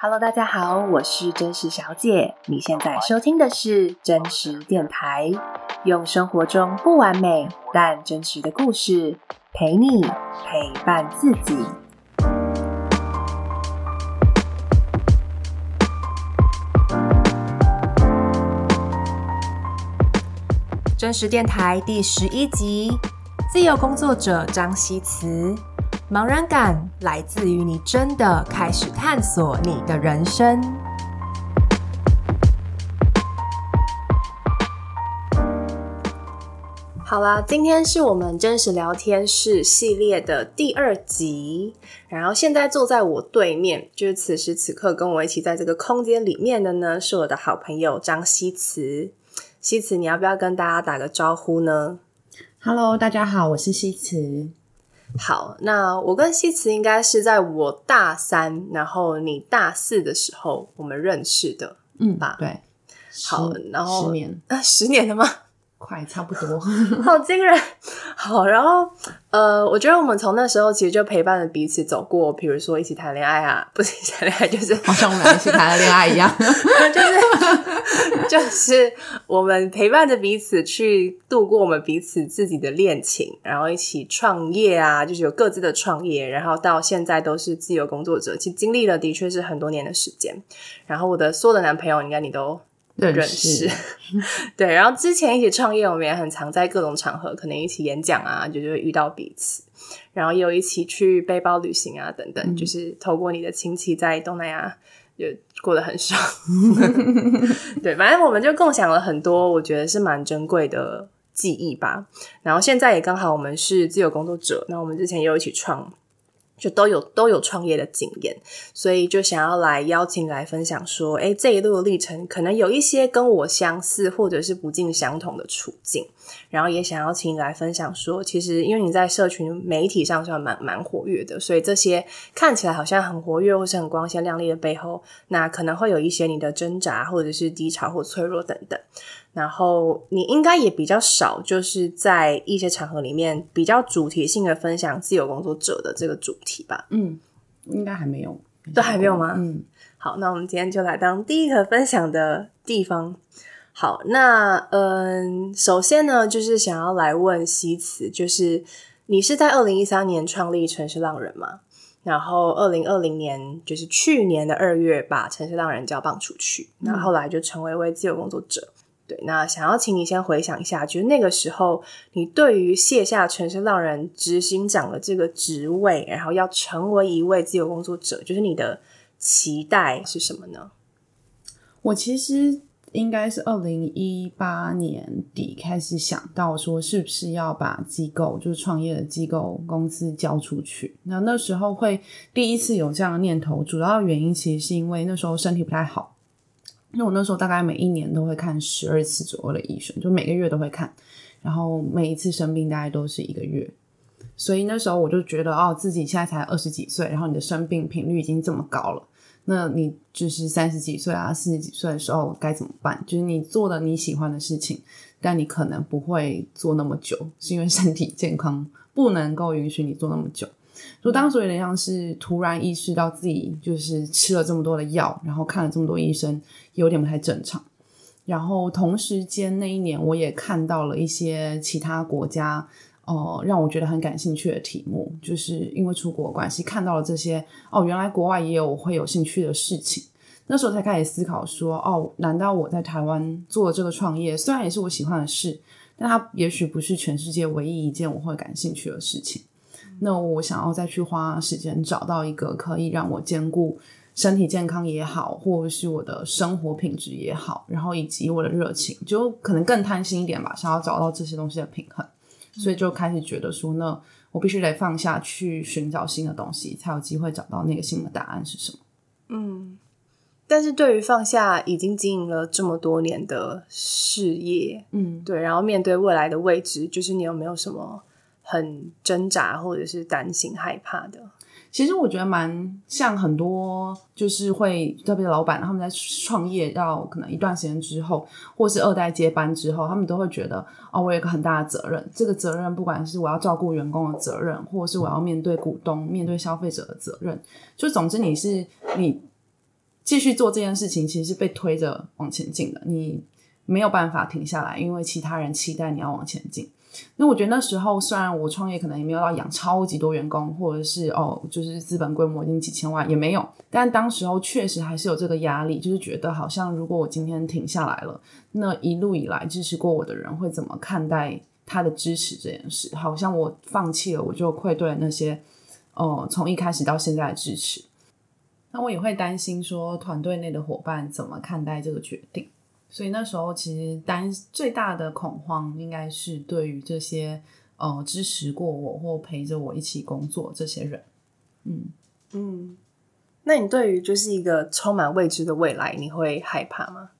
Hello，大家好，我是真实小姐。你现在收听的是真实电台，用生活中不完美但真实的故事陪你陪伴自己。真实电台第十一集，自由工作者张西慈。茫然感来自于你真的开始探索你的人生。好啦，今天是我们真实聊天室系列的第二集。然后现在坐在我对面，就是此时此刻跟我一起在这个空间里面的呢，是我的好朋友张西慈。西慈，你要不要跟大家打个招呼呢？Hello，大家好，我是西慈。好，那我跟西慈应该是在我大三，然后你大四的时候我们认识的，嗯吧？对。好，然后十年啊，十年了吗？快，差不多。好惊人。好，然后呃，我觉得我们从那时候其实就陪伴着彼此走过，比如说一起谈恋爱啊，不是一起谈恋爱，就是好像我们俩一起谈了恋爱一样，就是就是我们陪伴着彼此去度过我们彼此自己的恋情，然后一起创业啊，就是有各自的创业，然后到现在都是自由工作者，其实经历了的确是很多年的时间。然后我的所有的男朋友，应该你都。认识，对，然后之前一起创业，我们也很常在各种场合，可能一起演讲啊，就就会遇到彼此，然后也有一起去背包旅行啊，等等，嗯、就是透过你的亲戚在东南亚也过得很爽，对，反正我们就共享了很多，我觉得是蛮珍贵的记忆吧。然后现在也刚好我们是自由工作者，那我们之前也有一起创。就都有都有创业的经验，所以就想要来邀请来分享说，诶，这一路的历程可能有一些跟我相似，或者是不尽相同的处境。然后也想要请你来分享说，其实因为你在社群媒体上算蛮蛮活跃的，所以这些看起来好像很活跃或是很光鲜亮丽的背后，那可能会有一些你的挣扎，或者是低潮或脆弱等等。然后你应该也比较少，就是在一些场合里面比较主题性的分享自由工作者的这个主题吧？嗯，应该还没有，都还没有吗？嗯，好，那我们今天就来当第一个分享的地方。好，那嗯，首先呢，就是想要来问西辞，就是你是在二零一三年创立城市浪人吗？然后二零二零年，就是去年的二月，把城市浪人交棒出去，那、嗯、后来就成为一位自由工作者。对，那想要请你先回想一下，就是那个时候，你对于卸下城市浪人执行长的这个职位，然后要成为一位自由工作者，就是你的期待是什么呢？我其实应该是二零一八年底开始想到说，是不是要把机构，就是创业的机构公司交出去。那那时候会第一次有这样的念头，主要原因其实是因为那时候身体不太好。因为我那时候大概每一年都会看十二次左右的医生，就每个月都会看，然后每一次生病大概都是一个月，所以那时候我就觉得哦，自己现在才二十几岁，然后你的生病频率已经这么高了，那你就是三十几岁啊、四十几岁的时候该怎么办？就是你做了你喜欢的事情，但你可能不会做那么久，是因为身体健康不能够允许你做那么久。就当时有点像是突然意识到自己就是吃了这么多的药，然后看了这么多医生，有点不太正常。然后同时间那一年，我也看到了一些其他国家，呃，让我觉得很感兴趣的题目，就是因为出国关系看到了这些哦，原来国外也有我会有兴趣的事情。那时候才开始思考说，哦，难道我在台湾做这个创业，虽然也是我喜欢的事，但它也许不是全世界唯一一件我会感兴趣的事情。那我想要再去花时间找到一个可以让我兼顾身体健康也好，或者是我的生活品质也好，然后以及我的热情，就可能更贪心一点吧，想要找到这些东西的平衡，所以就开始觉得说，那我必须得放下去寻找新的东西，才有机会找到那个新的答案是什么。嗯，但是对于放下已经经营了这么多年的事业，嗯，对，然后面对未来的未知，就是你有没有什么？很挣扎，或者是担心、害怕的。其实我觉得蛮像很多，就是会特别老板，他们在创业到可能一段时间之后，或是二代接班之后，他们都会觉得哦，我有一个很大的责任。这个责任不管是我要照顾员工的责任，或是我要面对股东、面对消费者的责任，就总之你是你继续做这件事情，其实是被推着往前进的，你没有办法停下来，因为其他人期待你要往前进。那我觉得那时候虽然我创业可能也没有要养超级多员工，或者是哦，就是资本规模已经几千万也没有，但当时候确实还是有这个压力，就是觉得好像如果我今天停下来了，那一路以来支持过我的人会怎么看待他的支持这件事？好像我放弃了，我就愧对那些哦、从一开始到现在的支持。那我也会担心说团队内的伙伴怎么看待这个决定。所以那时候其实担最大的恐慌应该是对于这些呃支持过我或陪着我一起工作这些人，嗯嗯。那你对于就是一个充满未知的未来，你会害怕吗？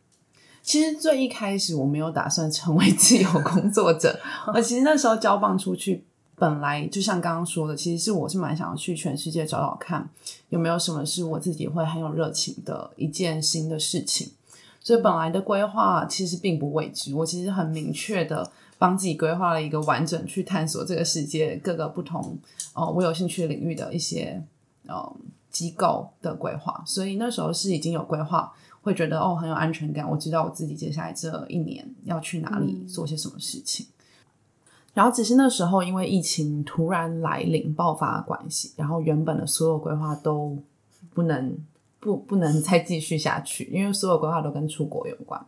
其实最一开始我没有打算成为自由工作者，我其实那时候交棒出去，本来就像刚刚说的，其实是我是蛮想要去全世界找找看有没有什么是我自己会很有热情的一件新的事情。所以本来的规划其实并不未知，我其实很明确的帮自己规划了一个完整去探索这个世界各个不同哦，我有兴趣领域的一些呃机构的规划。所以那时候是已经有规划，会觉得哦很有安全感，我知道我自己接下来这一年要去哪里做些什么事情。嗯、然后只是那时候因为疫情突然来临爆发的关系，然后原本的所有规划都不能。不，不能再继续下去，因为所有规划都跟出国有关，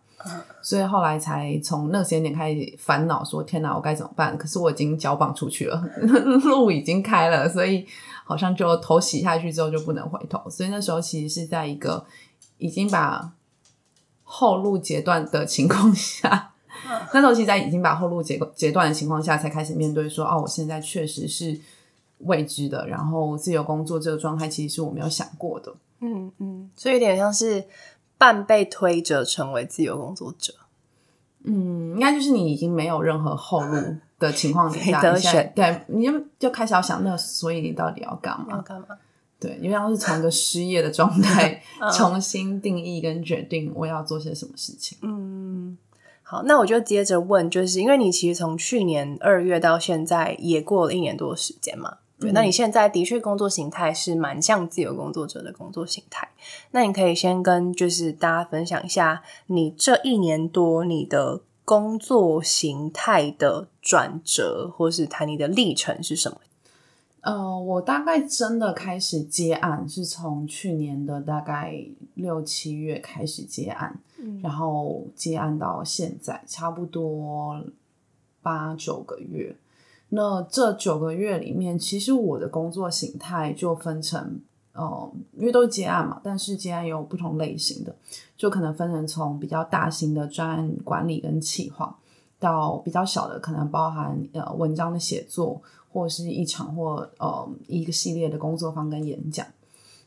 所以后来才从那个时间点开始烦恼，说天哪，我该怎么办？可是我已经交棒出去了，路已经开了，所以好像就头洗下去之后就不能回头。所以那时候其实是在一个已经把后路截断的情况下，那时候其实在已经把后路截截断的情况下，才开始面对说，哦，我现在确实是未知的，然后自由工作这个状态其实是我没有想过的。嗯嗯，所以有点像是半被推着成为自由工作者。嗯，应该就是你已经没有任何后路的情况底下，没得选，对，你就就开始要想，那所以你到底要干嘛？要干嘛？对，因为要是从一个失业的状态 重新定义跟决定我要做些什么事情。嗯，好，那我就接着问，就是因为你其实从去年二月到现在也过了一年多的时间嘛。对，那你现在的确工作形态是蛮像自由工作者的工作形态。那你可以先跟就是大家分享一下，你这一年多你的工作形态的转折，或是谈你的历程是什么？呃，我大概真的开始接案是从去年的大概六七月开始接案，嗯，然后接案到现在差不多八九个月。那这九个月里面，其实我的工作形态就分成，呃，因为都是接案嘛，但是接案也有不同类型的，就可能分成从比较大型的专案管理跟企划，到比较小的，可能包含呃文章的写作，或是一场或呃一个系列的工作坊跟演讲。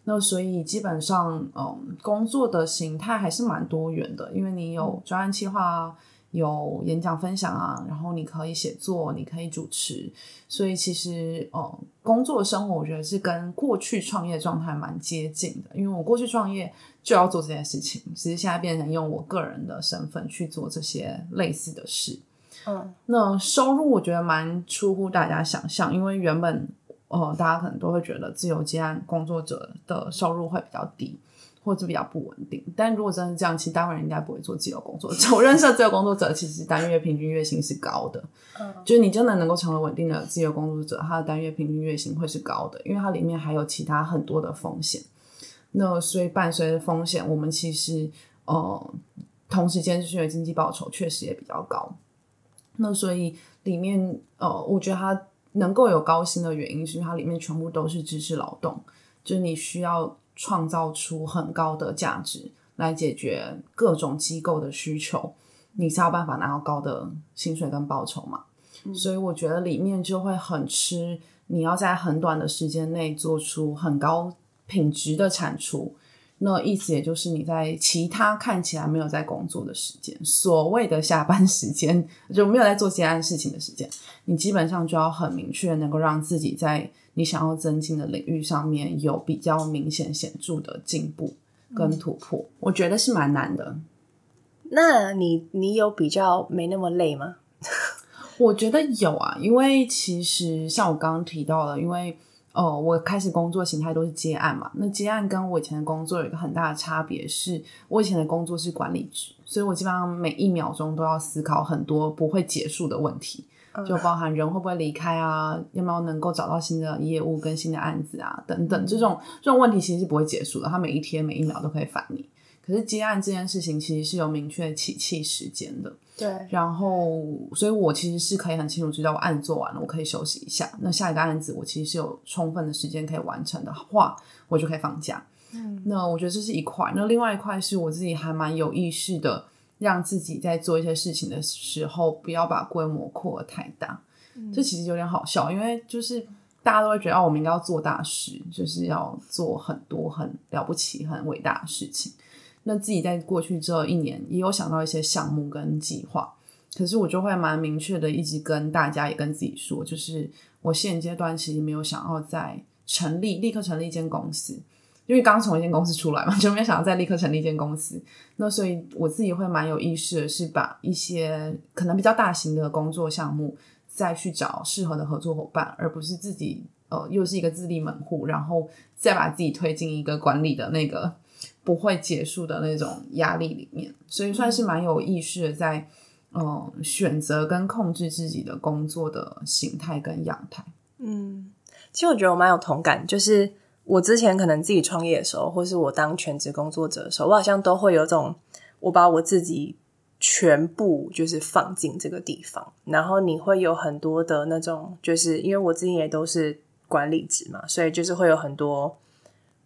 那所以基本上，嗯、工作的形态还是蛮多元的，因为你有专案企划啊。有演讲分享啊，然后你可以写作，你可以主持，所以其实哦，工作生活我觉得是跟过去创业状态蛮接近的，因为我过去创业就要做这件事情，其实现在变成用我个人的身份去做这些类似的事。嗯，那收入我觉得蛮出乎大家想象，因为原本呃大家可能都会觉得自由接案工作者的收入会比较低。或者比较不稳定，但如果真的是这样，其实大部分人应该不会做自由工作者。我认识的自由工作者，其实单月平均月薪是高的，嗯，就是你真的能够成为稳定的自由工作者，他的单月平均月薪会是高的，因为它里面还有其他很多的风险。那所以伴随着风险，我们其实呃同时间是因为经济报酬确实也比较高。那所以里面呃，我觉得它能够有高薪的原因，是因为它里面全部都是知识劳动，就是你需要。创造出很高的价值来解决各种机构的需求，你才有办法拿到高的薪水跟报酬嘛。嗯。所以我觉得里面就会很吃，你要在很短的时间内做出很高品质的产出。那意思也就是你在其他看起来没有在工作的时间，所谓的下班时间，就没有在做其他事情的时间，你基本上就要很明确能够让自己在。你想要增进的领域上面有比较明显显著的进步跟突破，嗯，我觉得是蛮难的。那你你有比较没那么累吗？我觉得有啊，因为其实像我刚刚提到的，因为呃，我开始工作形态都是接案嘛。那接案跟我以前的工作有一个很大的差别是，我以前的工作是管理职，所以我基本上每一秒钟都要思考很多不会结束的问题，就包含人会不会离开啊，有没有能够找到新的业务跟新的案子啊等等，这种这种问题其实是不会结束的，它每一天每一秒都可以烦你。可是接案这件事情其实是有明确的起气时间的，对。然后，所以我其实是可以很清楚知道，我案子做完了，我可以休息一下。那下一个案子，我其实是有充分的时间可以完成的话，我就可以放假。嗯，那我觉得这是一块。那另外一块是我自己还蛮有意识的，让自己在做一些事情的时候，不要把规模扩得太大。嗯，这其实有点好笑，因为就是大家都会觉得，哦，我们应该要做大事，就是要做很多很了不起、很伟大的事情。那自己在过去这一年也有想到一些项目跟计划，可是我就会蛮明确的一直跟大家也跟自己说，就是我现阶段其实没有想要在成立，立刻成立一间公司，因为刚从一间公司出来嘛，就没有想要再立刻成立一间公司。那所以我自己会蛮有意识的是把一些可能比较大型的工作项目再去找适合的合作伙伴，而不是自己呃又是一个自立门户，然后再把自己推进一个管理的那个。不会结束的那种压力里面，所以算是蛮有意识的在，嗯、呃，选择跟控制自己的工作的形态跟样态。嗯，其实我觉得我蛮有同感，就是我之前可能自己创业的时候，或是我当全职工作者的时候，我好像都会有种，我把我自己全部就是放进这个地方，然后你会有很多的那种，就是因为我自己也都是管理职嘛，所以就是会有很多。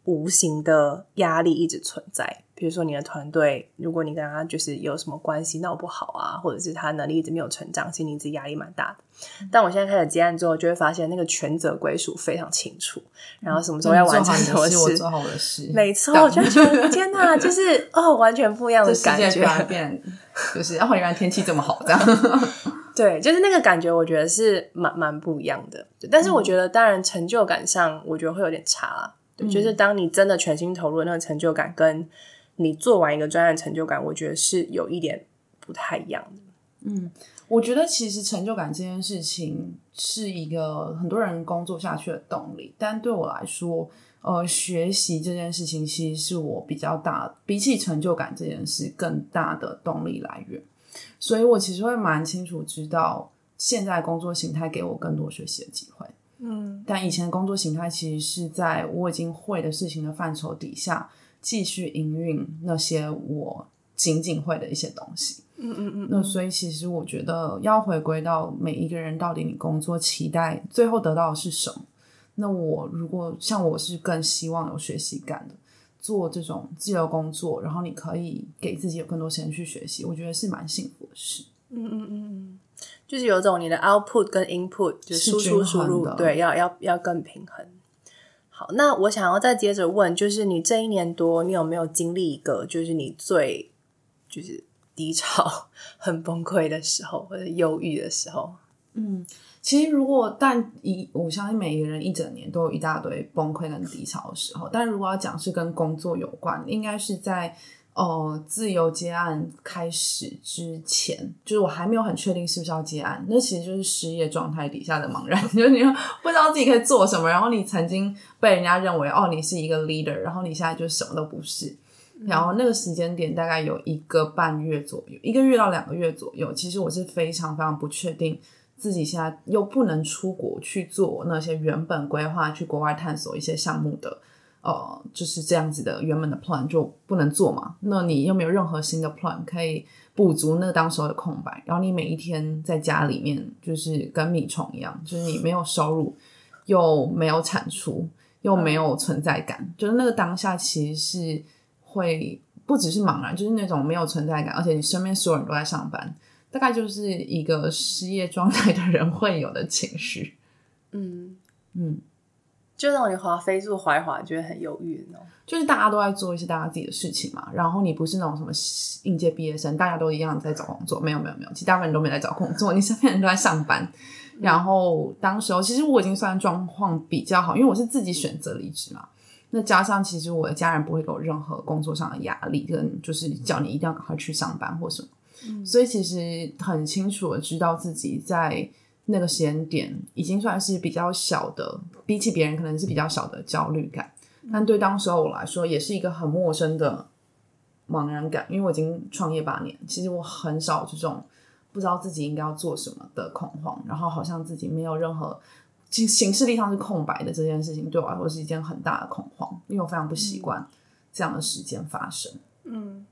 无形的压力一直存在，比如说你的团队，如果你跟他就是有什么关系闹不好啊，或者是他能力一直没有成长，其实你自己压力蛮大的。嗯、但我现在开始接案之后，就会发现那个权责归属非常清楚，然后什么时候要完成什么事，我做好我的事，没错，我就觉得天哪，就是哦，完全不一样的感觉，变就是哦，原来天气这么好，这样 对，就是那个感觉，我觉得是蛮蛮不一样的。但是我觉得，当然成就感上，我觉得会有点差。对，就是当你真的全心投入那个成就感，跟你做完一个专案成就感，我觉得是有一点不太一样的。嗯，我觉得其实成就感这件事情是一个很多人工作下去的动力，但对我来说，呃，学习这件事情其实是我比较大，比起成就感这件事更大的动力来源。所以我其实会蛮清楚知道，现在工作形态给我更多学习的机会。嗯，但以前的工作形态其实是在我已经会的事情的范畴底下继续营运那些我仅仅会的一些东西。嗯嗯嗯。那所以其实我觉得要回归到每一个人到底你工作期待最后得到的是什么？那我如果像我是更希望有学习感的，做这种自由工作，然后你可以给自己有更多时间去学习，我觉得是蛮幸福的事。嗯嗯嗯。就是有种你的 output 跟 input 就是输出输入，对，要要要更平衡。好，那我想要再接着问，就是你这一年多，你有没有经历一个就是你最就是低潮、很崩溃的时候，或者忧郁的时候？嗯，其实如果但一，我相信每一个人一整年都有一大堆崩溃跟低潮的时候，但如果要讲是跟工作有关，应该是在。哦、呃，自由接案开始之前，就是我还没有很确定是不是要接案，那其实就是失业状态底下的茫然，就是你不知道自己可以做什么。然后你曾经被人家认为哦，你是一个 leader，然后你现在就什么都不是。然后那个时间点大概有一个半月左右，一个月到两个月左右，其实我是非常非常不确定自己现在又不能出国去做那些原本规划去国外探索一些项目的。呃，就是这样子的，原本的 plan 就不能做嘛？那你又没有任何新的 plan 可以补足那个当时候的空白？然后你每一天在家里面就是跟米虫一样，就是你没有收入，又没有产出，又没有存在感，嗯、就是那个当下其实是会不只是茫然，就是那种没有存在感，而且你身边所有人都在上班，大概就是一个失业状态的人会有的情绪。嗯嗯。就让你滑飞速滑一滑，觉得很忧郁那种。就是大家都在做一些大家自己的事情嘛，然后你不是那种什么应届毕业生，大家都一样在找工作，没有没有没有，其实大部分人都没在找工作，你身边人都在上班。然后当时候其实我已经算状况比较好，因为我是自己选择离职嘛。那加上其实我的家人不会给我任何工作上的压力，跟就是叫你一定要赶快去上班或什么。嗯。所以其实很清楚的知道自己在。那个时间点已经算是比较小的，比起别人可能是比较小的焦虑感，但对当时候我来说也是一个很陌生的茫然感，因为我已经创业八年，其实我很少这种不知道自己应该要做什么的恐慌，然后好像自己没有任何形形式力上是空白的这件事情，对我来说是一件很大的恐慌，因为我非常不习惯这样的时间发生。嗯。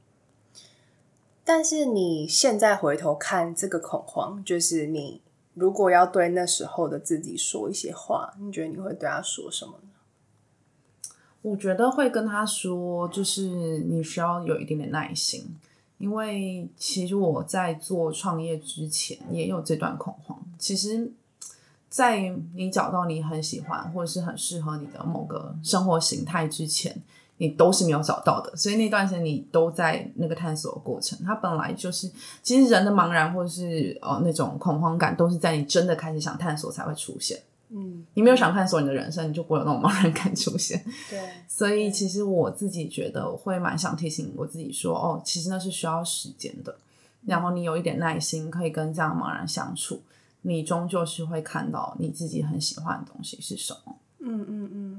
但是你现在回头看这个恐慌，就是你。如果要对那时候的自己说一些话，你觉得你会对他说什么呢？我觉得会跟他说，就是你需要有一点点耐心，因为其实我在做创业之前也有这段恐慌。其实，在你找到你很喜欢或者是很适合你的某个生活形态之前。你都是没有找到的，所以那段时间你都在那个探索的过程。它本来就是，其实人的茫然或者是呃那种恐慌感，都是在你真的开始想探索才会出现。嗯，你没有想探索你的人生，你就不会有那种茫然感出现。对，所以其实我自己觉得我会蛮想提醒我自己说，哦，其实那是需要时间的。然后你有一点耐心，可以跟这样茫然相处，你终究是会看到你自己很喜欢的东西是什么。嗯嗯嗯。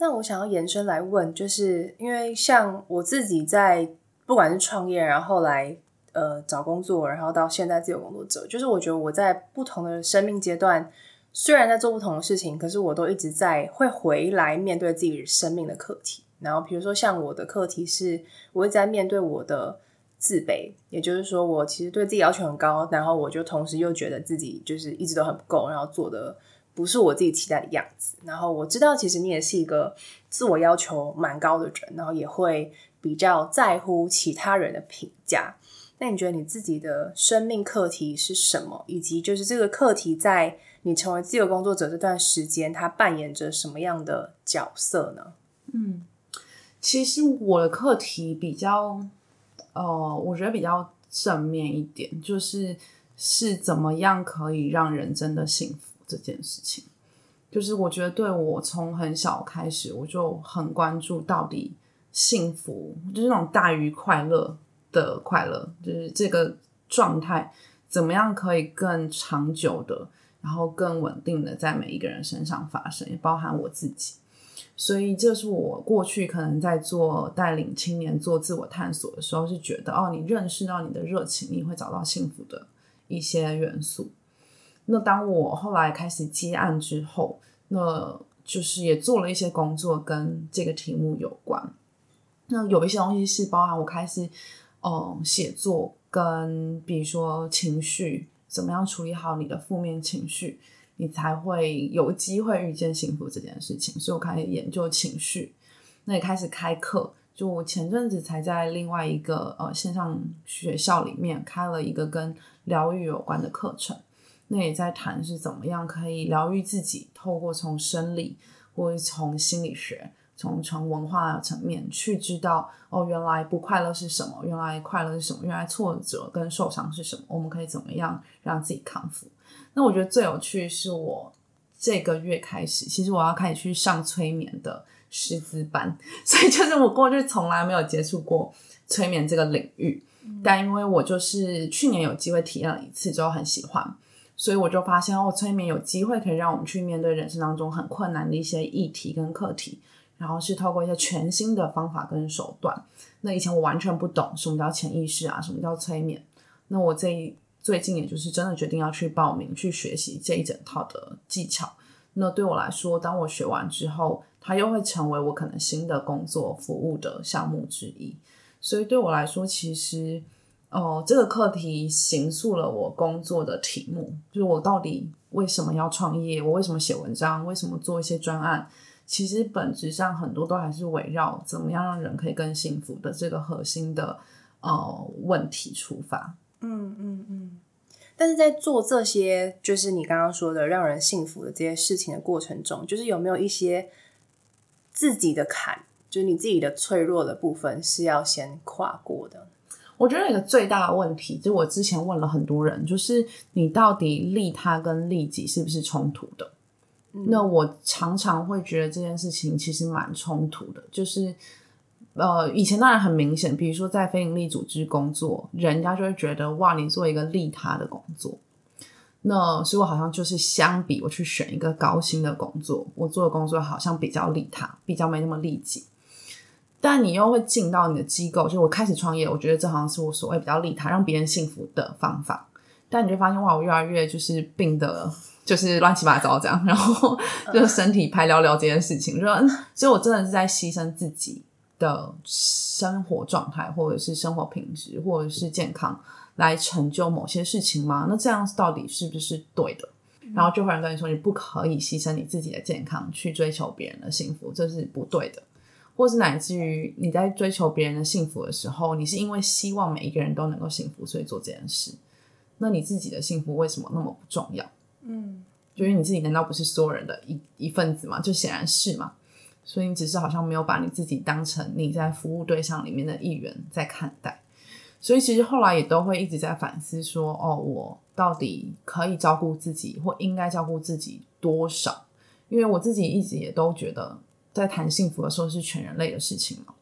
那我想要延伸来问，就是因为像我自己在不管是创业，然后来呃找工作，然后到现在自由工作者，就是我觉得我在不同的生命阶段，虽然在做不同的事情，可是我都一直在会回来面对自己生命的课题。然后比如说像我的课题是，我会在面对我的自卑，也就是说我其实对自己要求很高，然后我就同时又觉得自己就是一直都很不够，然后做的。不是我自己期待的样子。然后我知道，其实你也是一个自我要求蛮高的人，然后也会比较在乎其他人的评价。那你觉得你自己的生命课题是什么？以及就是这个课题在你成为自由工作者这段时间，它扮演着什么样的角色呢？嗯，其实我的课题比较，呃，我觉得比较正面一点，就是是怎么样可以让人真的幸福。这件事情，就是我觉得对我从很小开始，我就很关注到底幸福，就是那种大于快乐的快乐，就是这个状态怎么样可以更长久的，然后更稳定的在每一个人身上发生，也包含我自己。所以这是我过去可能在做带领青年做自我探索的时候，是觉得哦，你认识到你的热情，你会找到幸福的一些元素。那当我后来开始接案之后，那就是也做了一些工作跟这个题目有关。那有一些东西是包含我开始，嗯，写作跟比如说情绪，怎么样处理好你的负面情绪，你才会有机会遇见幸福这件事情。所以我开始研究情绪，那也开始开课。就我前阵子才在另外一个呃线上学校里面开了一个跟疗愈有关的课程。那也在谈是怎么样可以疗愈自己，透过从生理或者从心理学、从从文化层面去知道哦，原来不快乐是什么，原来快乐是什么，原来挫折跟受伤是什么，我们可以怎么样让自己康复？那我觉得最有趣是我这个月开始，其实我要开始去上催眠的师资班，所以就是我过去从来没有接触过催眠这个领域，嗯、但因为我就是去年有机会体验了一次之后很喜欢。所以我就发现哦，催眠有机会可以让我们去面对人生当中很困难的一些议题跟课题，然后是透过一些全新的方法跟手段。那以前我完全不懂什么叫潜意识啊，什么叫催眠。那我这最近也就是真的决定要去报名去学习这一整套的技巧。那对我来说，当我学完之后，它又会成为我可能新的工作服务的项目之一。所以对我来说，其实。哦，这个课题形塑了我工作的题目，就是我到底为什么要创业？我为什么写文章？为什么做一些专案？其实本质上很多都还是围绕怎么样让人可以更幸福的这个核心的呃问题出发。嗯嗯嗯。但是在做这些，就是你刚刚说的让人幸福的这些事情的过程中，就是有没有一些自己的坎，就是你自己的脆弱的部分是要先跨过的？我觉得一个最大的问题，就是我之前问了很多人，就是你到底利他跟利己是不是冲突的？嗯。那我常常会觉得这件事情其实蛮冲突的。就是呃，以前当然很明显，比如说在非营利组织工作，人家就会觉得哇，你做一个利他的工作。那所以我好像就是相比我去选一个高薪的工作，我做的工作好像比较利他，比较没那么利己。但你又会进到你的机构，就我开始创业，我觉得这好像是我所谓比较利他，让别人幸福的方法。但你就发现哇，我越来越就是病的，就是乱七八糟这样，然后就身体排聊聊这件事情，就，所以我真的是在牺牲自己的生活状态，或者是生活品质，或者是健康，来成就某些事情吗？那这样到底是不是对的？然后就会有人跟你说，你不可以牺牲你自己的健康去追求别人的幸福，这是不对的。或是乃至于你在追求别人的幸福的时候，你是因为希望每一个人都能够幸福，所以做这件事。那你自己的幸福为什么那么不重要？嗯，就是你自己难道不是所有人的一一份子吗？就显然是嘛。所以你只是好像没有把你自己当成你在服务对象里面的一员在看待。所以其实后来也都会一直在反思说：哦，我到底可以照顾自己，或应该照顾自己多少？因为我自己一直也都觉得。在谈幸福的时候是全人类的事情嘛？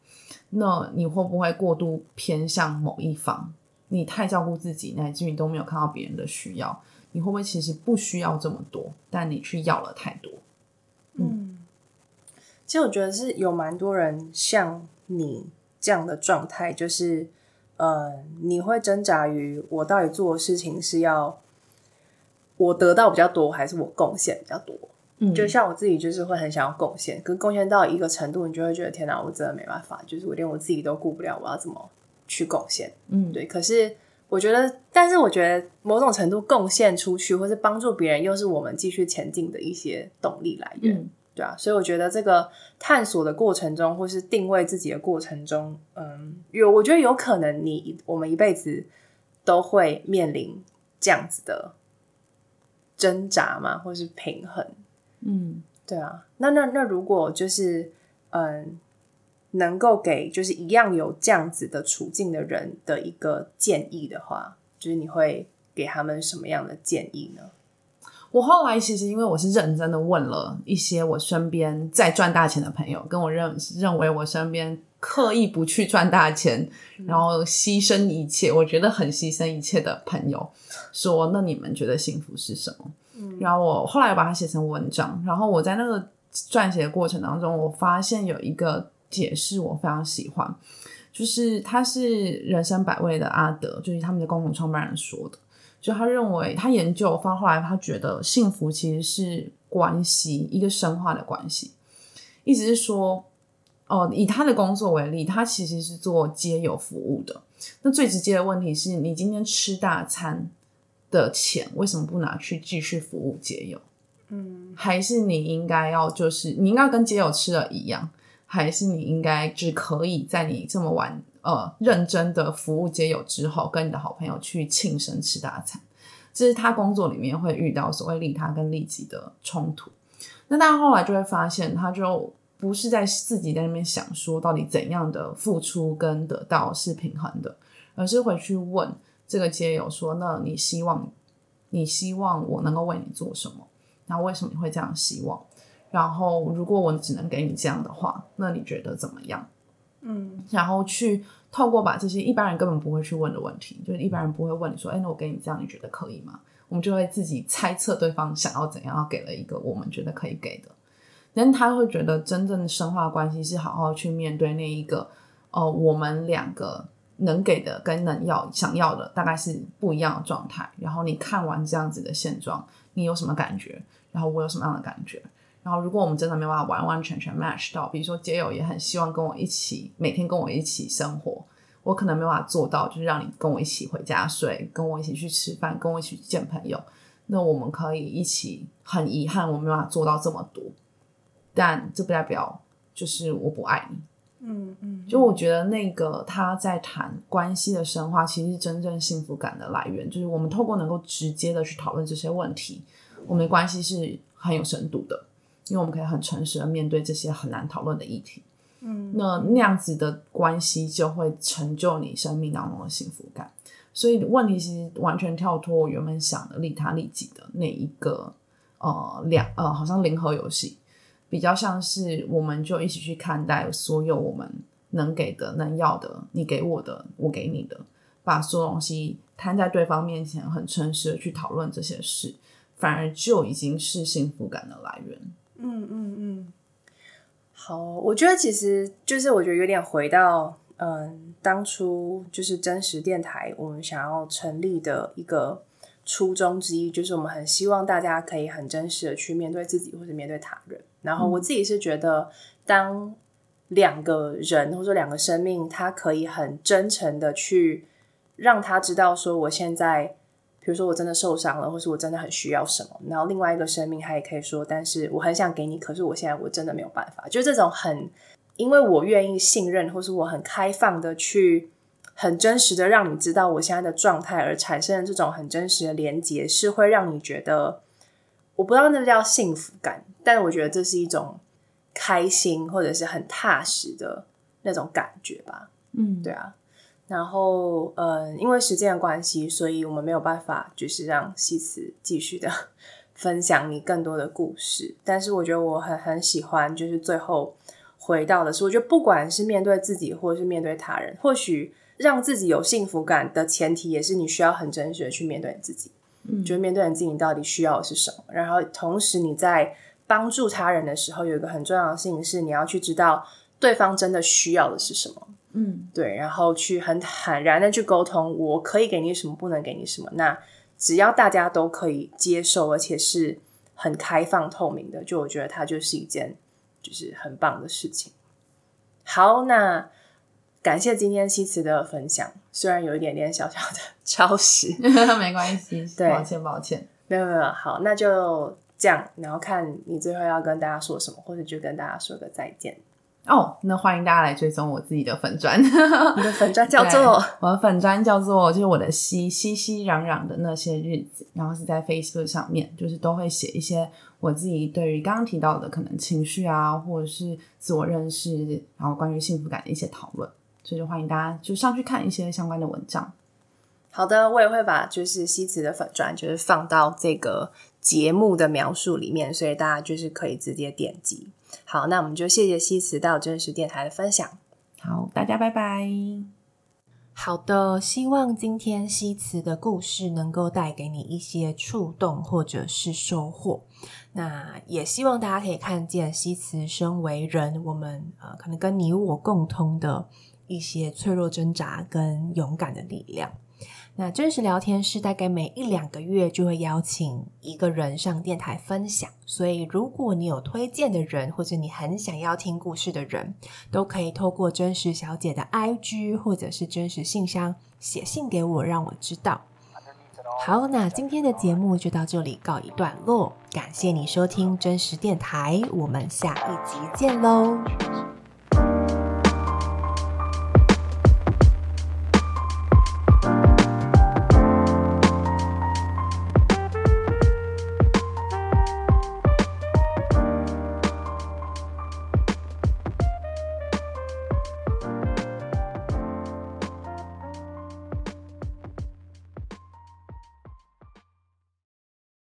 那你会不会过度偏向某一方？你太照顾自己，乃至于都没有看到别人的需要，你会不会其实不需要这么多，但你去要了太多？嗯，其实我觉得是有蛮多人像你这样的状态，就是呃，你会挣扎于我到底做的事情是要我得到比较多，还是我贡献比较多？嗯，就像我自己，就是会很想要贡献，可是贡献到一个程度，你就会觉得天哪，我真的没办法，就是我连我自己都顾不了，我要怎么去贡献？嗯，对。可是我觉得，但是我觉得某种程度贡献出去，或是帮助别人，又是我们继续前进的一些动力来源，嗯，对啊。所以我觉得这个探索的过程中，或是定位自己的过程中，嗯，有我觉得有可能你我们一辈子都会面临这样子的挣扎嘛，或是平衡。嗯，对啊，那那那如果就是嗯，能够给就是一样有这样子的处境的人的一个建议的话，就是你会给他们什么样的建议呢？我后来其实因为我是认真的问了一些我身边在赚大钱的朋友，跟我认认为我身边刻意不去赚大钱，嗯、然后牺牲一切，我觉得很牺牲一切的朋友，说那你们觉得幸福是什么？然后我后来把它写成文章，然后我在那个撰写的过程当中，我发现有一个解释我非常喜欢，就是他是人生百味的阿德，就是他们的共同创办人说的，就他认为他研究发后来他觉得幸福其实是关系，一个深化的关系，意思是说，哦，以他的工作为例，他其实是做街友服务的，那最直接的问题是你今天吃大餐。的钱为什么不拿去继续服务街友？嗯，还是你应该要就是你应该跟街友吃的一样，还是你应该只可以在你这么晚呃认真的服务街友之后，跟你的好朋友去庆生吃大餐？这是他工作里面会遇到所谓利他跟利己的冲突。那大家后来就会发现，他就不是在自己在那边想说到底怎样的付出跟得到是平衡的，而是回去问。这个街友说：“那你希望，你希望我能够为你做什么？那为什么你会这样希望？然后，如果我只能给你这样的话，那你觉得怎么样？嗯，然后去透过把这些一般人根本不会去问的问题，就是一般人不会问你说：‘哎，那我给你这样，你觉得可以吗？’我们就会自己猜测对方想要怎样，要给了一个我们觉得可以给的。但他会觉得真正的深化关系是好好去面对那一个，呃，我们两个。”能给的跟能要想要的大概是不一样的状态。然后你看完这样子的现状，你有什么感觉？然后我有什么样的感觉？然后如果我们真的没办法完完全全 match 到，比如说街友也很希望跟我一起每天跟我一起生活，我可能没有办法做到，就是让你跟我一起回家睡，跟我一起去吃饭，跟我一起去见朋友。那我们可以一起，很遗憾我没办法做到这么多，但这不代表就是我不爱你。嗯嗯，就我觉得那个他在谈关系的深化，其实是真正幸福感的来源。就是我们透过能够直接的去讨论这些问题，我们的关系是很有深度的，因为我们可以很诚实的面对这些很难讨论的议题。嗯，那那样子的关系就会成就你生命当中的幸福感。所以问题其实完全跳脱我原本想的利他利己的那一个呃两呃，好像零和游戏。比较像是，我们就一起去看待所有我们能给的、能要的，你给我的，我给你的。把所有东西摊在对方面前，很诚实的去讨论这些事，反而就已经是幸福感的来源。嗯嗯嗯。好，我觉得其实就是我觉得有点回到嗯，当初就是真实电台我们想要成立的一个初衷之一，就是我们很希望大家可以很真实的去面对自己或者面对他人。然后我自己是觉得，当两个人或者说两个生命，他可以很真诚的去让他知道说我现在。比如说我真的受伤了，或是我真的很需要什么，然后另外一个生命他也可以说，但是我很想给你，可是我现在我真的没有办法。就这种很，因为我愿意信任，或是我很开放的去，很真实的让你知道我现在的状态，而产生的这种很真实的连接，是会让你觉得，我不知道那个叫幸福感，但我觉得这是一种开心或者是很踏实的那种感觉吧。嗯，对啊。然后，嗯，因为时间的关系，所以我们没有办法，就是让西辞继续的 分享你更多的故事。但是，我觉得我很很喜欢，就是最后回到的是，我觉得不管是面对自己，或者是面对他人，或许让自己有幸福感的前提，也是你需要很真实的去面对你自己。嗯，就是面对你自己，你到底需要的是什么？然后，同时你在帮助他人的时候，有一个很重要的事情是，你要去知道对方真的需要的是什么。嗯，对，然后去很坦然的去沟通，我可以给你什么，不能给你什么。那只要大家都可以接受，而且是很开放透明的，就我觉得它就是一件就是很棒的事情。好，那感谢今天西辞的分享，虽然有一点点小小的 超时，没关系，对，抱歉抱歉，没有没有，好，那就这样，然后看你最后要跟大家说什么，或者就跟大家说个再见。哦，oh, 那欢迎大家来追踪我自己的粉砖。你的粉砖叫做？我的粉砖叫做就是我的熙熙熙攘攘的那些日子，然后是在 Facebook 上面，就是都会写一些我自己对于刚刚提到的可能情绪啊，或者是自我认识，然后关于幸福感的一些讨论，所以就欢迎大家就上去看一些相关的文章。好的，我也会把就是西辞的粉专就是放到这个节目的描述里面，所以大家就是可以直接点击。好，那我们就谢谢西辞到真实电台的分享。好，大家拜拜。好的，希望今天西辞的故事能够带给你一些触动或者是收获。那也希望大家可以看见西辞身为人，我们呃可能跟你我共通的一些脆弱挣扎跟勇敢的力量。那真实聊天室大概每一两个月就会邀请一个人上电台分享，所以如果你有推荐的人，或者你很想要听故事的人，都可以透过真实小姐的 IG 或者是真实信箱写信给我，让我知道。好，那今天的节目就到这里告一段落，感谢你收听真实电台，我们下一集见喽。